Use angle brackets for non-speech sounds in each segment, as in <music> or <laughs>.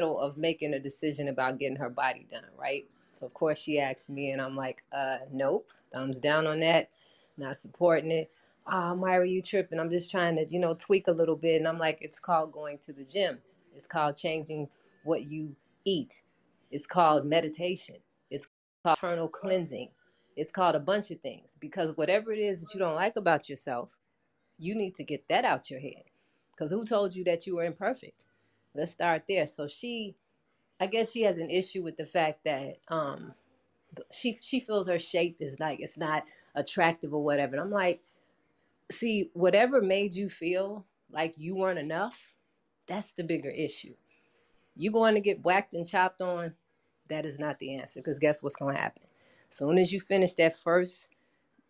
of making a decision about getting her body done, right? So of course she asked me, and I'm like, uh, nope, thumbs down on that, not supporting it. Oh, Myra, you tripping? I'm just trying to, you know, tweak a little bit. And I'm like, it's called going to the gym. It's called changing what you eat. It's called meditation. It's called internal cleansing. It's called a bunch of things because whatever it is that you don't like about yourself, you need to get that out your head. Because who told you that you were imperfect? Let's start there. So she, I guess she has an issue with the fact that um, she she feels her shape is like it's not attractive or whatever. And I'm like, see, whatever made you feel like you weren't enough, that's the bigger issue. You going to get whacked and chopped on, that is not the answer. Because guess what's going to happen? Soon as you finish that first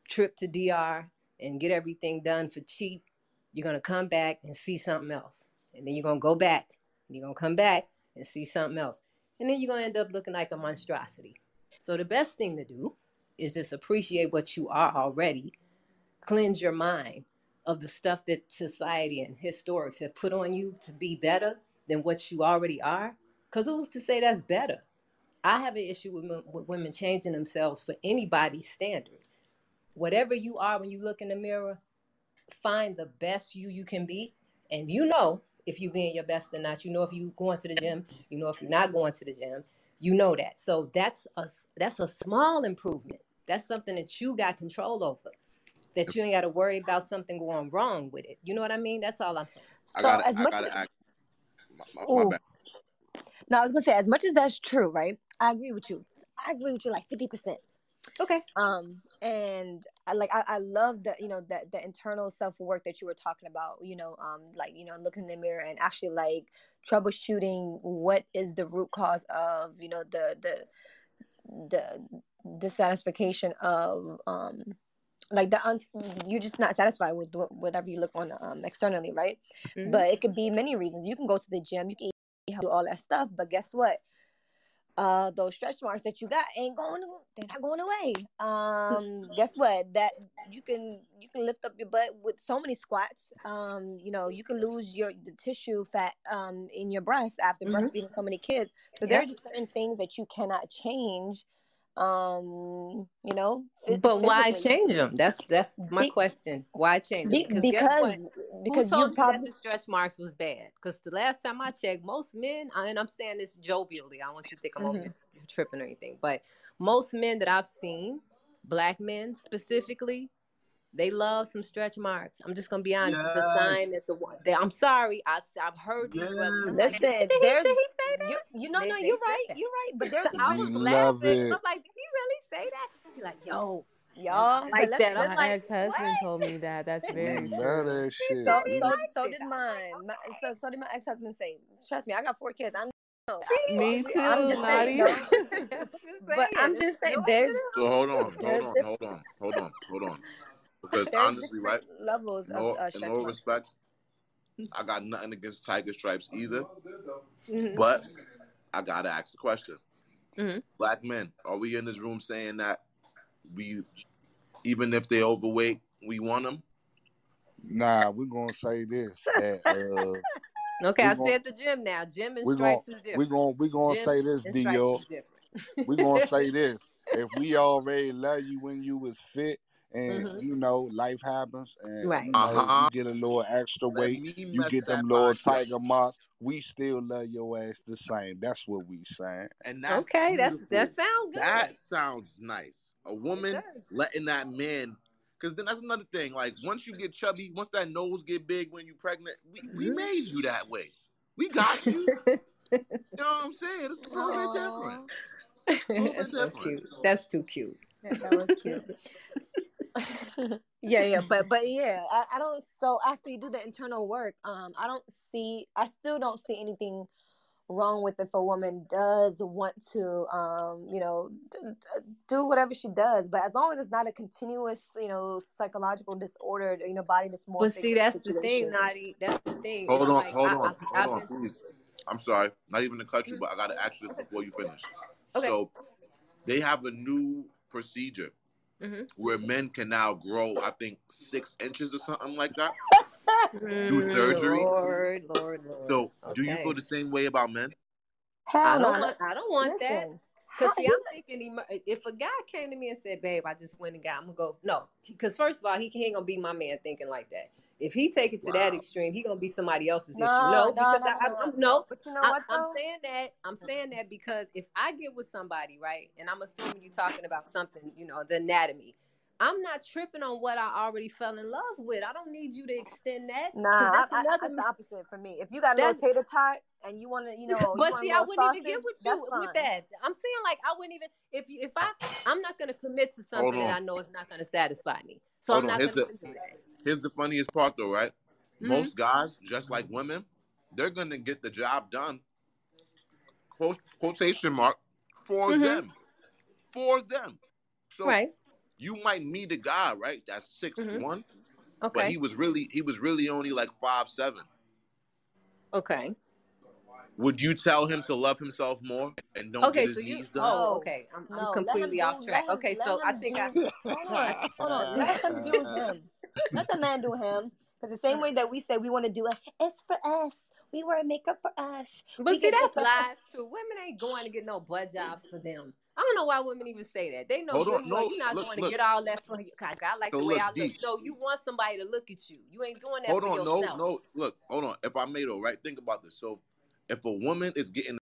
trip to DR and get everything done for cheap, you're gonna come back and see something else. And then you're gonna go back, you're gonna come back and see something else. And then you're gonna end up looking like a monstrosity. So the best thing to do is just appreciate what you are already, cleanse your mind of the stuff that society and historics have put on you to be better than what you already are. Because who's to say that's better? I have an issue with, with women changing themselves for anybody's standard. Whatever you are when you look in the mirror, find the best you you can be, and you know if you being your best or not. You know if you going to the gym. You know if you're not going to the gym. You know that. So that's a that's a small improvement. That's something that you got control over. That you ain't got to worry about something going wrong with it. You know what I mean? That's all I'm saying. I got so I gotta act. My, my, my now I was gonna say, as much as that's true, right? I agree with you. I agree with you like fifty percent. Okay. Um, and I like I, I love that you know that the internal self work that you were talking about. You know, um, like you know, looking in the mirror and actually like troubleshooting what is the root cause of you know the the the dissatisfaction of um like the uns- you're just not satisfied with whatever you look on um externally right mm-hmm. but it could be many reasons you can go to the gym you can do all that stuff but guess what uh those stretch marks that you got ain't going they're not going away. Um guess <laughs> what? That you can you can lift up your butt with so many squats um you know you can lose your the tissue fat um in your breast after mm-hmm. breastfeeding so many kids. So there are just certain things that you cannot change um you know but why change them that's that's my Be- question. Why change them because because, because you probably that the stretch marks was bad? Because the last time i checked most men and i'm saying this jovially i don't want you to think i'm mm-hmm. over tripping or anything but most men that i've seen black men specifically they love some stretch marks. I'm just gonna be honest. Yes. It's a sign that the one. I'm sorry. I've I've heard these brothers. Listen, did he, did he say that? You, you know, they, no, they you're right. That. You're right. But <laughs> there's I was laughing. I'm like, did he really say that? He's like, yo, y'all like that. My like, ex-husband what? told me that. That's <laughs> very true. shit. So so so did mine. My, so so did my ex-husband say. Trust me, I got four kids. I know. Me too. <laughs> I'm just saying. but I'm just saying. There's so hold on, hold on, hold on, hold on, hold on. Because honestly, right? Levels no, of uh, in all respects, I got nothing against Tiger Stripes either. Mm-hmm. But I gotta ask the question: mm-hmm. Black men, are we in this room saying that we, even if they're overweight, we want them? Nah, we're gonna say this. That, uh, <laughs> okay, I gonna, said the gym now. Gym and stripes gonna, is different. We're gonna we're gonna gym say this, <laughs> Dio. we're gonna say this. If we already love you when you was fit, and mm-hmm. you know life happens and right. you, know, uh-huh. you, get a little extra weight you get them little tiger marks we still love your ass the same that's what we saying and that's okay beautiful. that's that sounds good that sounds nice a woman letting that man because then that's another thing like once you get chubby once that nose get big when you pregnant we, mm-hmm. we made you that way we got you <laughs> you know what i'm saying this is a little Aww. bit different a little bit <laughs> different. So cute. that's too cute that was cute <laughs> <laughs> yeah, yeah, but but yeah, I, I don't. So after you do the internal work, um, I don't see. I still don't see anything wrong with if a woman does want to, um, you know, d- d- do whatever she does. But as long as it's not a continuous, you know, psychological disorder, you know, body dysmorphic. But see, that's the thing, Nadi. That's the thing. Hold on, like, hold I, on, I, hold on, been... please. I'm sorry, not even to cut you, but I got to ask you this before you finish. Okay. So they have a new procedure mm-hmm. where men can now grow, I think, six inches or something like that. do mm, surgery. Lord, Lord, Lord. So, okay. do you feel the same way about men? Hell I don't want. I don't want Listen, that. Because see, I'm thinking if a guy came to me and said, "Babe, I just went and got," I'm gonna go no. Because first of all, he, he ain't gonna be my man thinking like that. If he take it to wow. that extreme, he gonna be somebody else's no, issue. No, no because no, I, no, no. But you know what? I, am saying that. I'm saying that because if I get with somebody, right, and I'm assuming you're talking about something, you know, the anatomy. I'm not tripping on what I already fell in love with. I don't need you to extend that. Nah, that's, I, I, that's the opposite for me. If you got a little tater tot and you want to, you <laughs> know, but you see, I wouldn't sausage, even get with you with that. I'm saying like I wouldn't even if you if I I'm not gonna commit to something that I know is not gonna satisfy me. So Hold I'm not gonna do that. Here's the funniest part though, right? Mm-hmm. Most guys, just like women, they're gonna get the job done. Quote, quotation mark for mm-hmm. them, for them. So right. you might meet a guy, right? That's 6 mm-hmm. one, okay. but he was really he was really only like five seven. Okay. Would you tell him to love himself more and don't okay, get his so you, knees done? Oh, okay. I'm, no, I'm completely off track. Him, okay, so I think I hold on, hold on. Let him do him. <laughs> Let the man do him. Because the same way that we say we want to do it, it's for us. We wear makeup for us. But we see, that's lies <laughs> too. Women ain't going to get no butt jobs for them. I don't know why women even say that. They know Hold on, no, you're not look, going to get all that for you. I like so the way I look. No, you want somebody to look at you. You ain't doing that hold on, yourself. no, no. Look, hold on. If I made though, right? Think about this. So, if a woman is getting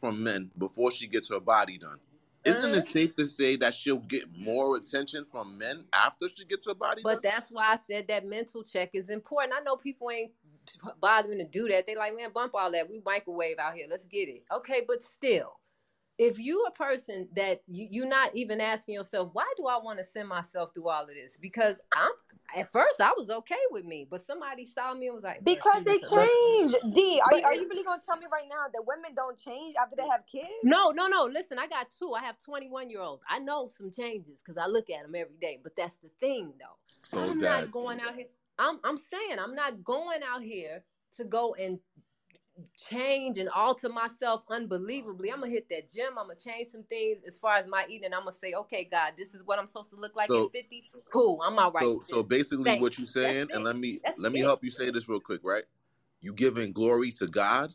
from men before she gets her body done, isn't it mm-hmm. safe to say that she'll get more attention from men after she gets her body but done? that's why I said that mental check is important. I know people ain't bothering to do that. They like, man, bump all that. We microwave out here. Let's get it. Okay, but still, if you a person that you, you're not even asking yourself, why do I want to send myself through all of this? Because I'm at first I was okay with me, but somebody saw me and was like, because they change. D, are, you, are you really gonna tell me right now that women don't change after they have kids? No, no, no. Listen, I got two. I have 21 year olds. I know some changes because I look at them every day. But that's the thing, though. So I'm that, not going out here. I'm I'm saying I'm not going out here to go and change and alter myself unbelievably. I'm gonna hit that gym. I'm gonna change some things as far as my eating. I'm gonna say, okay, God, this is what I'm supposed to look like so, at 50. Cool, I'm all right. So, so basically, Thanks. what you're saying, and let me That's let me help you say this real quick, right? You giving glory to God.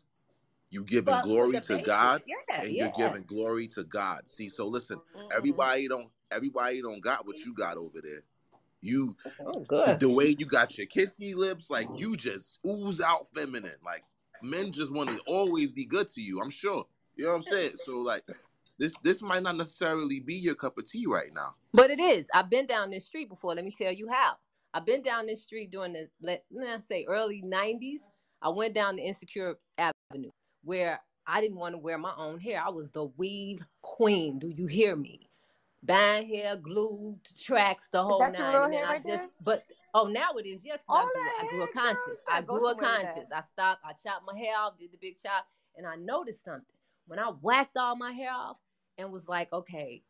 You giving but glory to basics. God, yeah, and yeah. you're giving glory to God. See, so listen, mm-hmm. everybody don't everybody don't got what you got over there. You, oh, the, the way you got your kissy lips, like you just ooze out feminine, like men just want to always be good to you. I'm sure. You know what I'm saying? So like this this might not necessarily be your cup of tea right now. But it is. I've been down this street before. Let me tell you how. I've been down this street during the let me say early 90s. I went down the Insecure Avenue where I didn't want to wear my own hair. I was the weave queen. Do you hear me? Band hair, glued tracks, the whole nine. And then I just, there? but Oh, now it is. Yes, I grew, I grew a conscious. I grew a conscious. I stopped. I chopped my hair off, did the big chop, and I noticed something when I whacked all my hair off and was like, "Okay,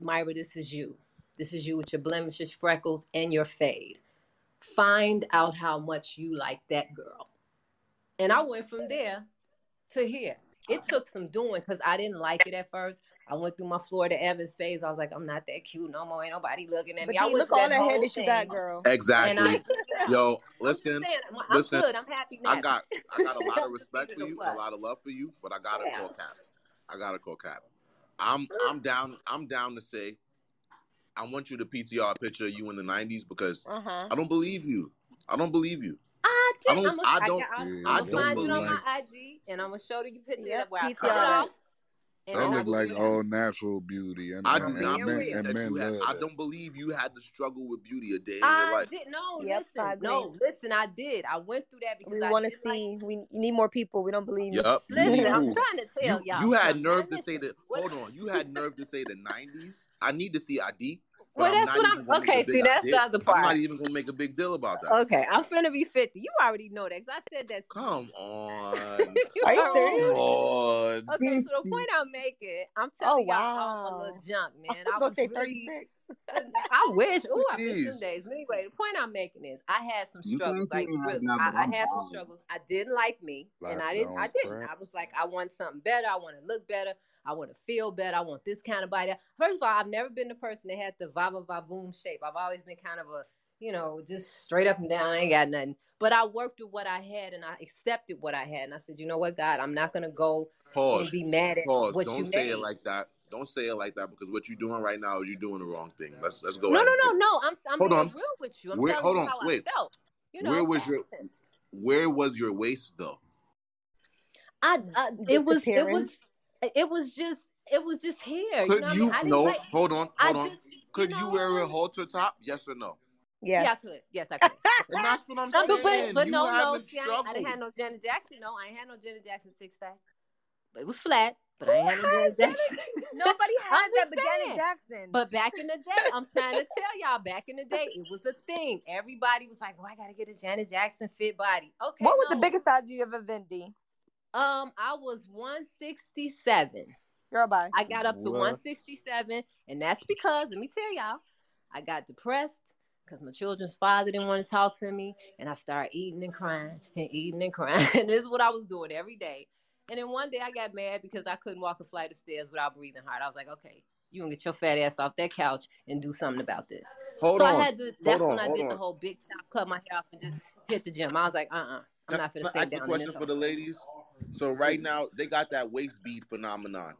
Myra, this is you. This is you with your blemishes, freckles, and your fade. Find out how much you like that girl." And I went from there to here. It took some doing because I didn't like it at first. I went through my Florida Evans phase. I was like, I'm not that cute no more. Ain't nobody looking at but me. I look all that hair that you got, girl. Exactly. I, <laughs> Yo, listen. I'm, I'm listen, good. I'm happy now. I got I got a lot of <laughs> respect for you, a lot of love for you, but I gotta yeah. call cap. I gotta call cap. I'm I'm down. I'm down to say, I want you to PTR a picture of you in the '90s because uh-huh. I don't believe you. I don't believe you. I, I don't. I'm a, I don't. I, I, I don't find it on my IG, and I'm gonna show you picture yep, where I cut it off and I look like all natural beauty, and I do not and men, and men had, I don't believe you had to struggle with beauty a day in I your life. Did, no, yep, listen, no, listen. I did. I went through that because we want to see. Like, we need more people. We don't believe. Yep. You. Listen, I'm trying to tell you, y'all. You had nerve to say that. Hold on, you had nerve to say the '90s. I need to see ID. Well, that's what I'm. Okay, see, that's the other part. I'm not even gonna make a big deal about that. Okay, I'm finna be 50. You already know that because I said that. Come <laughs> on. Are you serious? On. Okay, so the point I'm making, I'm oh, telling oh, y'all, wow. I'm a little junk, man. I was, I was gonna say 36. <laughs> I wish. Oh, I miss some days. But anyway, the point I'm making is, I had some struggles. Like, really, I, I, had some struggles. I didn't like me, like, and I didn't. I didn't. I was like, I want something better. I want to look better. I want to feel better. I want this kind of body. First of all, I've never been the person that had the va va va boom shape. I've always been kind of a you know, just straight up and down. I ain't got nothing. But I worked with what I had and I accepted what I had. And I said, you know what, God, I'm not gonna go pause, and be mad at pause. what Don't you say made. it like that. Don't say it like that because what you're doing right now is you're doing the wrong thing. Let's let's go. No, no, no, no. I'm I'm hold being on. real with you. I'm where, telling hold you on, how wait. I felt. You know, where was your where was your waist though? I, I it was it was it was just it was just here. Could you, know you I mean? no? Like, hold on, hold I on. Just, could you, you, know, wear a halter top? Yes or no? Yes. Yeah, I could. Yes, I could. <laughs> and that's what I'm saying. But, but you no, no. See, I, I, didn't have no Janet Jackson. No, I ain't had no Janet Jackson six pack. But it was flat. But Who I had <laughs> no Janet Jackson. Nobody <laughs> has that but Janet Jackson. But back in the day, I'm trying to tell <laughs> y'all, back in the day, it was a thing. Everybody was like, "Oh, I gotta get a Janet Jackson fit body." Okay. What was no. the biggest size you ever been, D? Um, I was 167. Girl, bye. I got up to what? 167, and that's because let me tell y'all, I got depressed because my children's father didn't want to talk to me, and I started eating and crying and eating and crying. and this is what I was doing every day. And then one day I got mad because I couldn't walk a flight of stairs without breathing hard. I was like, okay, you gonna get your fat ass off that couch and do something about this. Hold so on. I had to. That's hold when on, I did on. the whole big chop, cut my hair off, and just hit the gym. I was like, uh, uh-uh, uh, i am not gonna sit ask down. a question for the ladies. So right now they got that waist bead phenomenon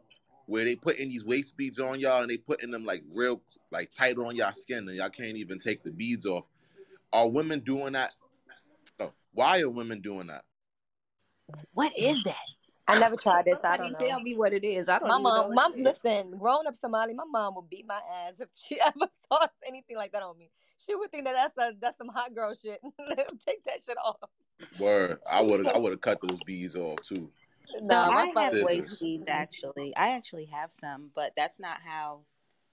where they putting these waist beads on y'all and they putting them like real like tight on y'all skin and y'all can't even take the beads off. Are women doing that? No. Why are women doing that? What is that? I <laughs> never tried this. I don't know. Tell me what it is. I don't. My mom, mom. Listen, growing up Somali, my mom would beat my ass if she <laughs> ever saw anything like that on me. She would think that that's a that's some hot girl shit. <laughs> Take that shit off. Word. I would I would have cut those beads off too. No, I have waist beads actually. I actually have some, but that's not how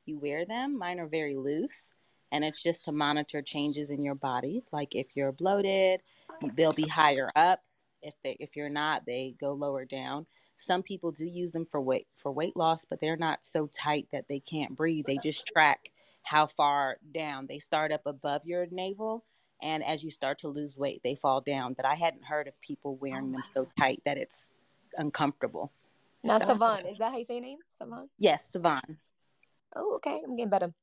you wear them. Mine are very loose, and it's just to monitor changes in your body. Like if you're bloated, oh they'll be higher up. If they if you're not, they go lower down. Some people do use them for weight for weight loss, but they're not so tight that they can't breathe. They just track how far down. They start up above your navel and as you start to lose weight, they fall down. But I hadn't heard of people wearing them so tight that it's uncomfortable. Now, Savon, is that how you say your name? Savon? Yes, Savon. Oh, okay. I'm getting better.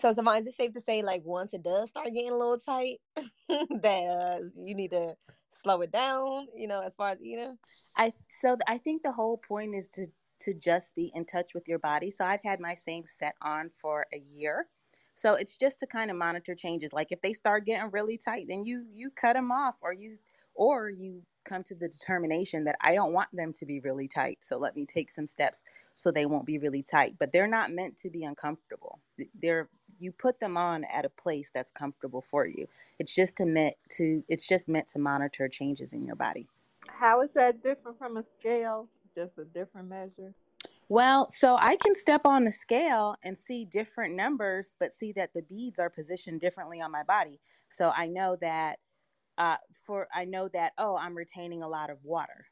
So, Savon, is it safe to say, like, once it does start getting a little tight, <laughs> that uh, you need to slow it down? You know, as far as know. I so I think the whole point is to to just be in touch with your body. So I've had my same set on for a year. So it's just to kind of monitor changes. Like if they start getting really tight, then you you cut them off, or you or you come to the determination that I don't want them to be really tight. So let me take some steps so they won't be really tight. But they're not meant to be uncomfortable. They're you put them on at a place that's comfortable for you. It's just to meant to it's just meant to monitor changes in your body. How is that different from a scale? Just a different measure? Well, so I can step on the scale and see different numbers, but see that the beads are positioned differently on my body. So I know that uh, for I know that oh, I'm retaining a lot of water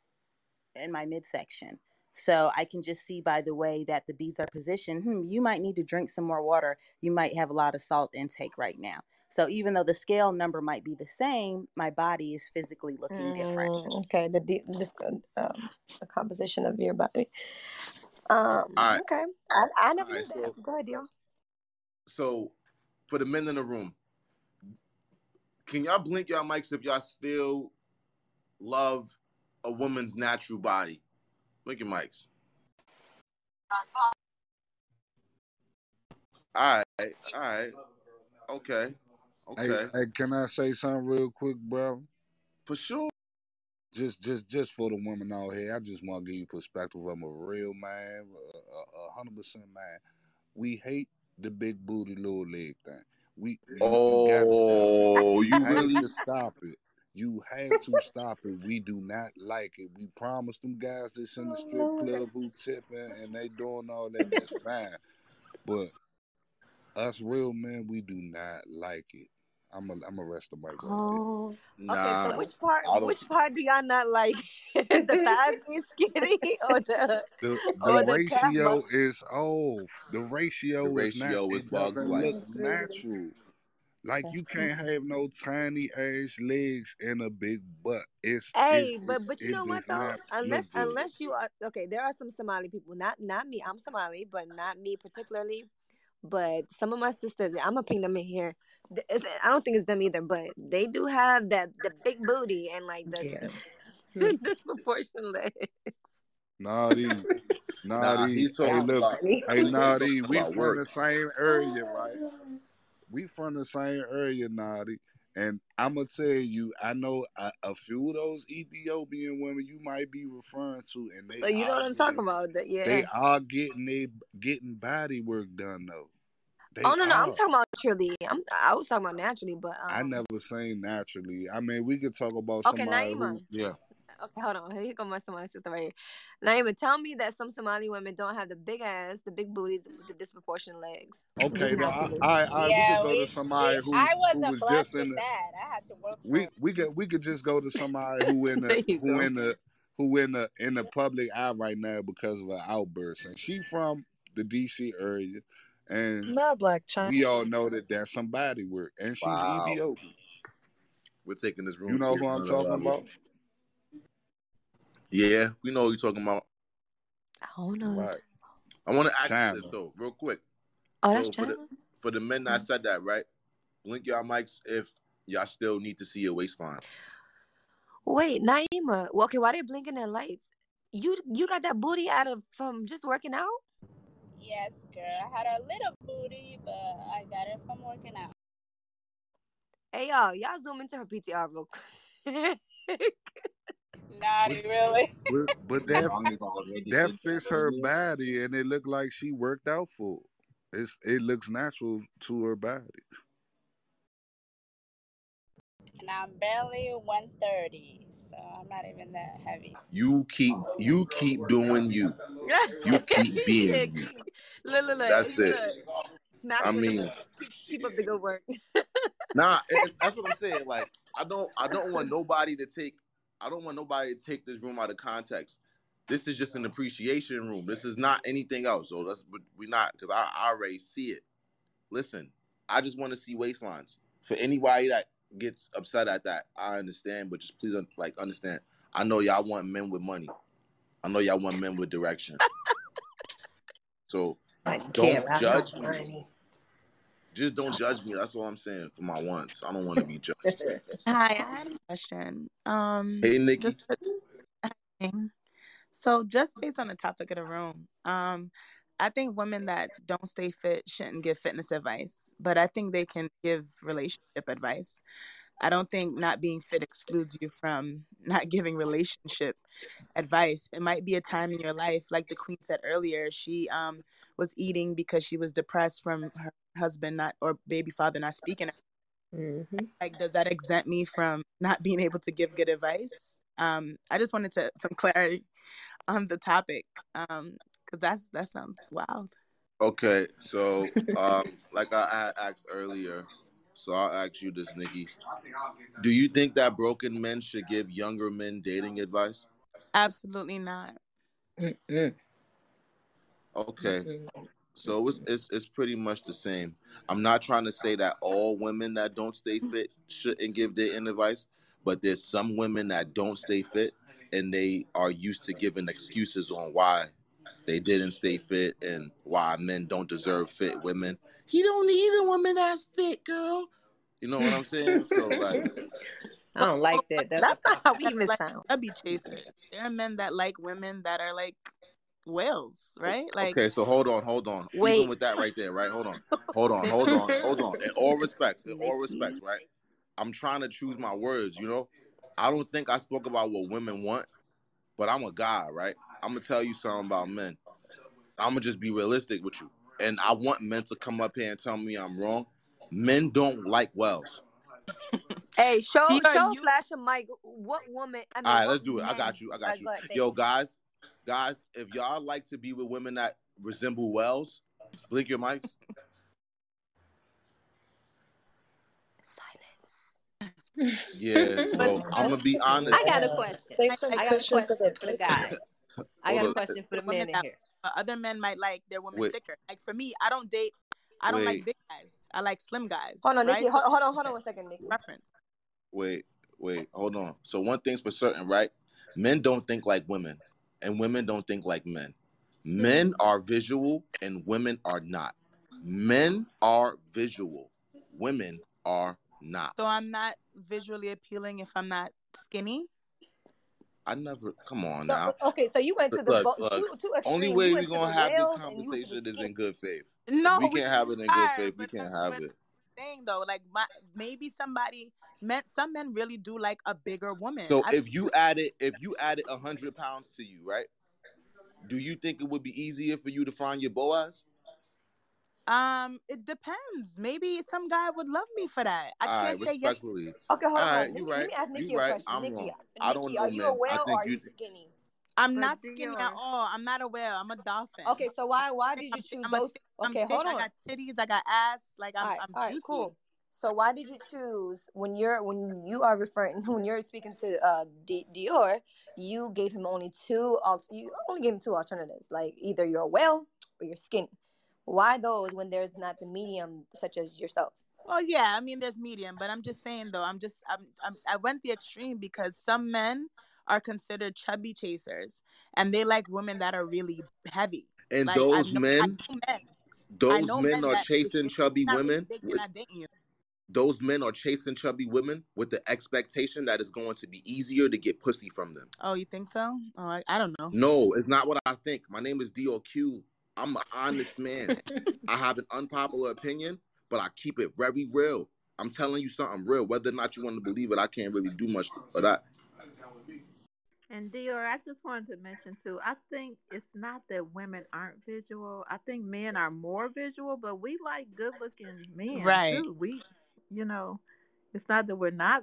in my midsection. So I can just see by the way that the beads are positioned, hmm, you might need to drink some more water. You might have a lot of salt intake right now. So even though the scale number might be the same, my body is physically looking mm, different. Okay, the this, um, the composition of your body. Um, right. Okay, I, I never knew that. So, Go ahead, Dion. So, for the men in the room, can y'all blink y'all mics if y'all still love a woman's natural body? Your mics. All right, all right, okay, okay. Hey, hey, can I say something real quick, bro? For sure just just just for the women out here, I just want to give you perspective. I'm a real man, a hundred percent man. We hate the big booty little leg thing. We oh, you, you really to stop it. You have to stop it. We do not like it. We promised them guys that's in the strip club who tipping and they doing all that. That's <laughs> fine, but us real men, we do not like it. I'm a, I'm a rest the mic. Oh. Nah, okay, so which part which part do y'all not like? <laughs> the <laughs> thighs being skinny or the the, the or ratio the is off. The ratio, the ratio is, not, is bugs like natural. Like you can't have no tiny ass legs and a big butt. It's hey, it's, but but you know what though? Unless unless you are okay, there are some Somali people, not not me. I'm Somali, but not me particularly but some of my sisters, I'm gonna ping them in here. It's, I don't think it's them either, but they do have that the big booty and like the, yeah. <laughs> the disproportionate legs. Naughty, naughty. Nah, <laughs> hey, look, about, hey, naughty. We from the same area, right? We from the same area, naughty. And I'm gonna tell you, I know a, a, few of those Ethiopian women you might be referring to, and they so you know what I'm getting, talking about. That yeah, they are getting they getting body work done though. They oh no, no, are. I'm talking about naturally. I'm I was talking about naturally, but um, I never saying naturally. I mean, we could talk about okay, somebody Naima. Who, yeah. Okay, hold on. Here comes my Somali sister right here. Naima, tell me that some Somali women don't have the big ass, the big booties with the disproportionate legs. Okay, but I, I, I yeah, we could go we, to somebody who, I wasn't who was just in the, that. I had to work. We we could we could just go to somebody who in the <laughs> who go. in the who in the in the public eye right now because of an outburst, and she from the DC area, and not Blac Chyna. We all know that that's some body work, and she's wow. Ethiopian. We're taking this room. You know who I'm talking about? Yeah, we know who you're talking about. I don't know. Right. I want to ask China. you this though, real quick. Oh, so that's for the, for the men that mm-hmm. said that, right? Blink y'all mics if y'all still need to see your waistline. Wait, Naima. Well, Okay, why they blinking their lights? You you got that booty out of from just working out? Yes, girl. I had a little booty, but I got it from working out. Hey y'all, y'all zoom into her PTR real <laughs> quick. Not really. But, but that that fits her body, and it looked like she worked out for. It. It's it looks natural to her body. And I'm barely 130, so I'm not even that heavy. You keep you keep doing you. <laughs> You keep being you. Look, look, look. That's it. I mean, keep up the good work. nah, that's what I'm <laughs> saying. Like, I don't, I don't want nobody to take I don't want nobody to take this room out of context. This is just an appreciation room. This is not anything else. So that's we not because I, I already see it. Listen, I just want to see waistlines. For anybody that gets upset at that, I understand, but just please like understand. I know y'all want men with money. I know y'all want men with direction. <laughs> so I don't judge me. Just don't judge me. That's all I'm saying for my once. I don't want to be judged. <laughs> Hi, I have a question. Um, hey, Nikki. Just, so, just based on the topic of the room, um, I think women that don't stay fit shouldn't give fitness advice, but I think they can give relationship advice. I don't think not being fit excludes you from <laughs> not giving relationship advice. It might be a time in your life, like the queen said earlier, she um was eating because she was depressed from her husband not or baby father not speaking. Mm-hmm. Like, does that exempt me from not being able to give good advice? Um, I just wanted to some clarity on the topic, um, because that's that sounds wild. Okay, so um, like I asked earlier, so I'll ask you this, Nikki. Do you think that broken men should give younger men dating advice? Absolutely not. Mm-mm. Okay. Mm-mm. So it's, it's it's pretty much the same. I'm not trying to say that all women that don't stay mm-hmm. fit shouldn't give dating advice, but there's some women that don't stay fit and they are used to giving excuses on why they didn't stay fit and why men don't deserve fit women. He don't need a woman that's fit, girl. You know what I'm saying? So <laughs> like I don't like that. That's, That's not how we even sound. I'd be chasing. There are men that like women that are like whales, right? Like Okay, so hold on, hold on. Wait. Even with that right there, right? Hold on. <laughs> Hold on, hold on, hold on. In all respects, in all respects, right? I'm trying to choose my words, you know? I don't think I spoke about what women want, but I'm a guy, right? I'm gonna tell you something about men. I'm gonna just be realistic with you. And I want men to come up here and tell me I'm wrong. Men don't like wells. <laughs> Hey, show show you... Flash a mic. What woman? I mean, All right, let's do it. I got you. I got you. Yo, guys, guys, if y'all like to be with women that resemble wells, blink your mics. Silence. Yeah, so <laughs> I'm gonna be honest. I got a question. I got a question for the guy. <laughs> I got a question for the men in here. Uh, other men might like their women Wait. thicker. Like for me, I don't date. I don't Wait. like big guys. I like slim guys. Hold on, right? Nikki. Hold, hold on, hold on one second, Nikki. Reference. Wait, wait, hold on. So one thing's for certain, right? Men don't think like women, and women don't think like men. Mm-hmm. Men are visual, and women are not. Men are visual. Women are not. So I'm not visually appealing if I'm not skinny. I never. Come on So now. okay, so you went to the Look, bo- look. two two Only way we're gonna the have this whales and you went to the conversation is in good faith. No, we we can't have it in good faith. We can't have it. thing though. Like my maybe somebody meant some men really do like a bigger woman. So I've if you added if you added a hundred pounds to you, right? Do you think it would be easier for you to find your Boaz? um it depends. Maybe some guy would love me for that. I All can't right, say yes. Okay, hold All on. right, Nikki, you let right. me ask Nikki You a right. question. I'm Nikki, wrong. I don't Nikki, know, are you man. I aware or think are you. you skinny? I'm But not skinny at all. I'm not aware. I'm a dolphin. Okay, so why why did you I'm thick. choose I'm a those? thick. I'm Okay, thick. hold I got titties. I got ass. Like I'm right, I'm all right, juicy. cool. So why did you choose when you're when you are referring <laughs> when you're speaking to uh D- Dior, you gave him only two you only gave him two alternatives, like either you're well or you're skinny. Why those when there's not the medium such as yourself? Well, yeah, I mean, there's medium, but I'm just saying though, I'm just, I'm, I'm, I went the extreme because some men are considered chubby chasers, and they like women that are really heavy. And Like I those know, I men, know men, I those know men men are chasing chubby women. big, they're With, not dating you. Those men are chasing chubby women with the expectation that it's going to be easier to get pussy from them. Oh, you think so? Oh, I, I don't know. No, it's not what I think. My name is DOQ. I'm an honest man. <laughs> I have an unpopular opinion, but I keep it very real. I'm telling you something real. Whether or not you want to believe it, I can't really do much for that. And Dior, I just wanted to mention too. I think it's not that women aren't visual. I think men are more visual, but we like good-looking men Right. too. We, you know, it's not that we're not.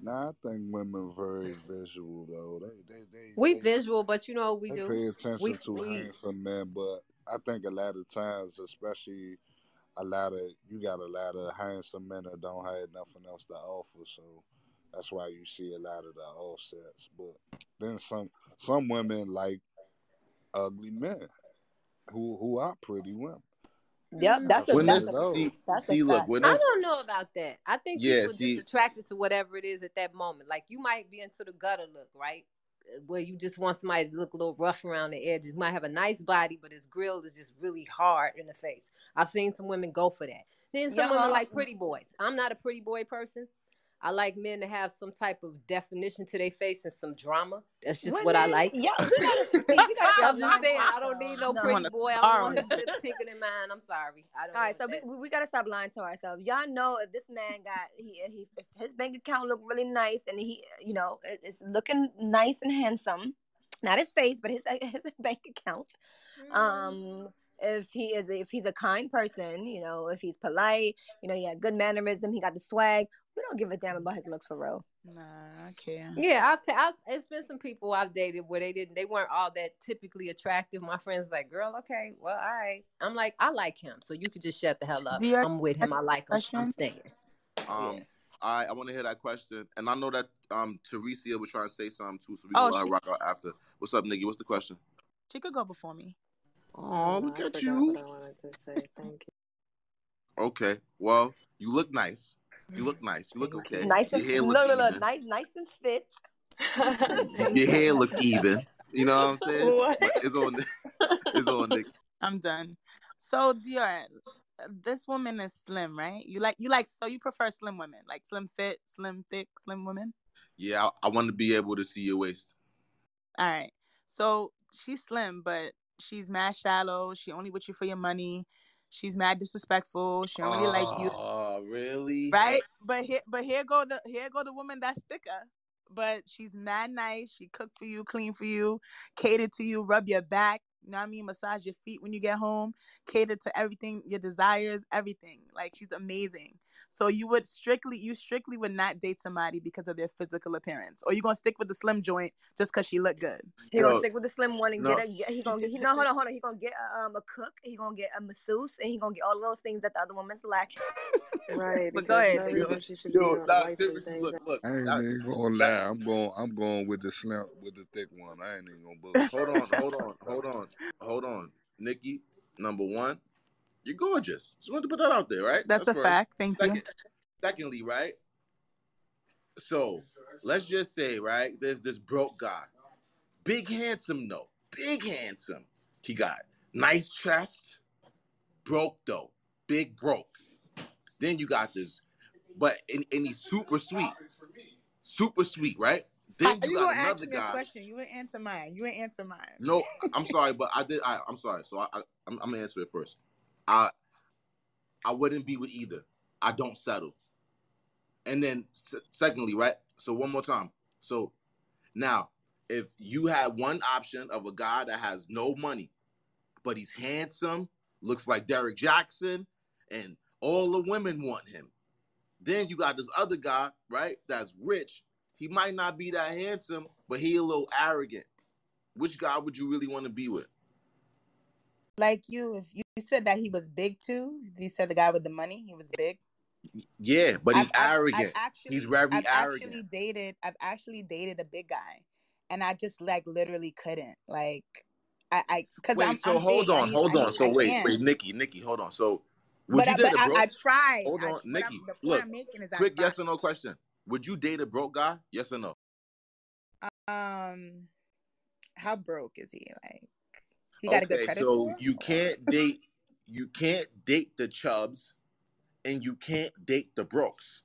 Nah, I think women very visual though. They they they We they, visual, but you know what we they do. pay attention We to we handsome men, but I think a lot of times, especially a lot of you got a lot of handsome men that don't have nothing else to offer, so that's why you see a lot of the offsets. But then some some women like ugly men who who are pretty women. Yep, Mm, that's That's a When that's a see that's a see look fact. when I don't know about that. I think yeah people see just attracted to whatever it is at that moment. Like you might be into the gutter look, right? Where you just want somebody to look a little rough around the edges. You might have a nice body, but his grill is just really hard in the face. I've seen some women go for that. Then some Yeah, women uh, like pretty boys. I'm not a pretty boy person. I like men to have some type of definition to their face and some drama. That's just what I like. yeah, we gotta <laughs> see, we gotta I'm just lying to saying, I don't need no No. Pretty want boy. I don't want his that. lips pinker than mine. I'm sorry. I don't All right, so we, that. we we gotta stop lying to ourselves. Y'all know if this man got he he if his bank account look really nice and he you know it- it's looking nice and handsome, not his face but his his <laughs> bank account. Mhm. Um, if he is if he's a kind person, you know, if he's polite, you know, he had good mannerism, he got the swag. We don't give a damn about his looks for real. Nah, I can't. Yeah, I've, I've it's been some people I've dated where they didn't they weren't all that typically attractive. My friends like, girl, okay, well, all right. I'm like, I like him, so you could just shut the hell up. Dior, I'm with him. I like him. I'm staying. um Yeah. I I want to hear that question, and I know that um Teresa was trying to say something too, so we Oh, gonna she rock out after. What's up, nigga? What's the question? she could go before me. Oh, Oh, look I at you. what I wanted to say. Thank Okay, well, you look nice. You look nice. You you. look okay. Nice Your and hair look, looks look, look, nice, nice and fit. <laughs> Your hair looks even. You know what I'm saying? What? But it's on. <laughs> It's on Nikki. I'm done. So Dior, this woman is slim, right? You like you like so you prefer slim women, like slim fit, slim thick, slim women. Yeah, I, I want to be able to see your waist. All right. So she's slim, but she's mad shallow. She only with you for your money. She's mad disrespectful. She don't really like you, Oh, really? right? But here, but here go the here go the woman that's thicker. But she's mad nice. She cook for you, clean for you, cater to you, rub your back. You know what I mean? Massage your feet when you get home. Cater to everything, your desires, everything. Like she's amazing. So you would strictly, you strictly would not date somebody because of their physical appearance, or you gonna stick with the slim joint just cause she look good. He gonna stick with the slim one and no. get a. He gonna get. He, no, hold on, hold on. He gonna get a, um a cook. He gonna get a masseuse, and he gonna get all those things that the other woman's lacking. Right, <laughs> But go because ahead. no Yo, reason she should be yo, nah, seriously, look, look. I ain't That, even gonna that, lie. I'm going. I'm going with the slim, with the thick one. I ain't even gonna bullshit. hold on, hold on, hold on, hold on. Nikki, number one, you're gorgeous. Just wanted to put that out there, right? That's That's a first. fact. Thank you. Secondly, right? So let's just say, right, there's this broke guy. Big handsome, no. Big handsome. He got nice chest, broke though, big broke. Then you got this, but and, and he's super sweet, super sweet, right? Then you, you got another guy. Question. You didn't answer mine. You didn't answer mine. No, I'm sorry, but I did. I, I'm sorry. So I, I I'm, I'm gonna answer it first. I I wouldn't be with either. I don't settle. And then secondly, right? So one more time. So now, if you had one option of a guy that has no money, but he's handsome, looks like Derek Jackson, and all the women want him. Then you got this other guy, right? That's rich. He might not be that handsome, but he a little arrogant. Which guy would you really want to be with? Like you, if you said that he was big too, you said the guy with the money, he was big. Yeah, but he's I've, arrogant. I've actually, he's very I've arrogant. Actually dated. I've actually dated a big guy, and I just like literally couldn't like. I, I because wait. I'm, so I'm hold big. on, hold on. so I wait, can. wait, Nikki, Nikki, hold on. So would but you I, date a broke? I, I tried. Hold on, Nikki. look, quick yes or no question. Would you date a broke guy? Yes or no? Um, how broke is he? Like, he got okay, a good credit so score? you can't date. You can't date the chubs and you can't date the Brooks,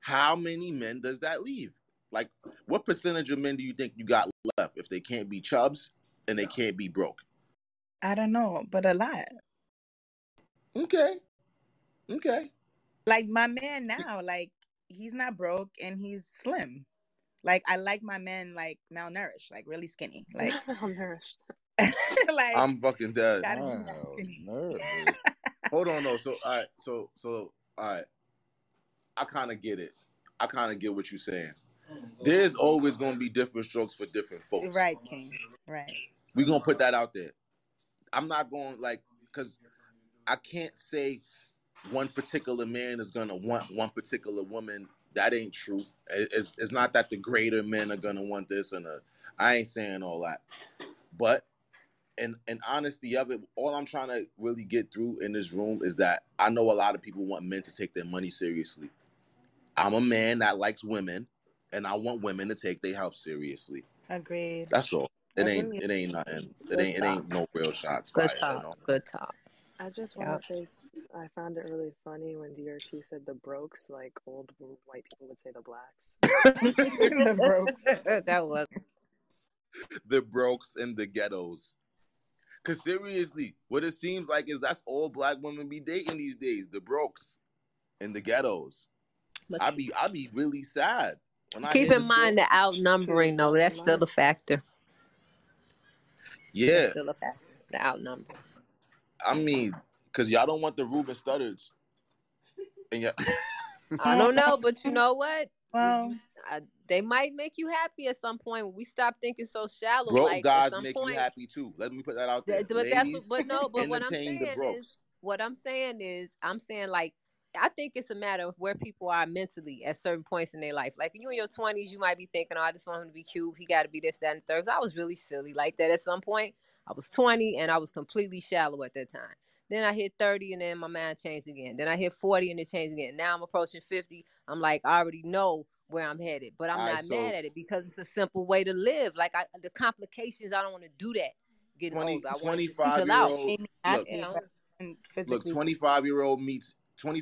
how many men does that leave? Like, what percentage of men do you think you got left if they can't be chubs and they can't be broke? I don't know, but a lot. Okay. Okay. Like my man now, like he's not broke and he's slim. Like I like my men like malnourished, like really skinny. Like <laughs> malnourished. <laughs> like I'm fucking dead. Hold on, though. So, all right. So, so, all right. I kind of get it. I kind of get what you're saying. There's always going to be different strokes for different folks. Right, King. Right. We're going to put that out there. I'm not going like, because I can't say one particular man is going to want one particular woman. That ain't true. It's, it's not that the greater men are going to want this and a, I ain't saying all that. But and and honesty of it, all I'm trying to really get through in this room is that I know a lot of people want men to take their money seriously. I'm a man that likes women, and I want women to take their health seriously. Agreed. That's all. It ain't. It ain't nothing. It ain't. It ain't no real shots Good talk. No. Good talk. I just want to say I found it really funny when DRT said the brokes, like old white people would say the blacks. <laughs> <laughs> <laughs> the brokes. that was the brokes and the ghettos. Cause seriously, what it seems like is that's all black women be dating these days, the brokes and the ghettos. I be I be really sad. When keep in mind the outnumbering though, that's still a factor. Yeah. That's still a factor. The outnumber. I mean, cause y'all don't want the Ruben Studdards. And yeah. I don't know, <laughs> but you know what? Well, I, they might make you happy at some point. When we stop thinking so shallow. Broke like, guys make point, you happy too. Let me put that out there. But Ladies, that's what, but no, but what I'm saying is, what I'm saying is, I'm saying like I think it's a matter of where people are mentally at certain points in their life. Like you in your twenties, you might be thinking, "Oh, I just want him to be cute. He got to be this, that, and third. I was really silly like that at some point. I was 20 and I was completely shallow at that time. Then I hit 30 and then my mind changed again. Then I hit 40 and it changed again. Now I'm approaching 50. I'm like, I already know where I'm headed, but I'm All not right, so mad at it because it's a simple way to live. Like I, the complications, I don't want to do that. Getting 20, older, I 25 year old. Look, you know? look, 25 year old meets 25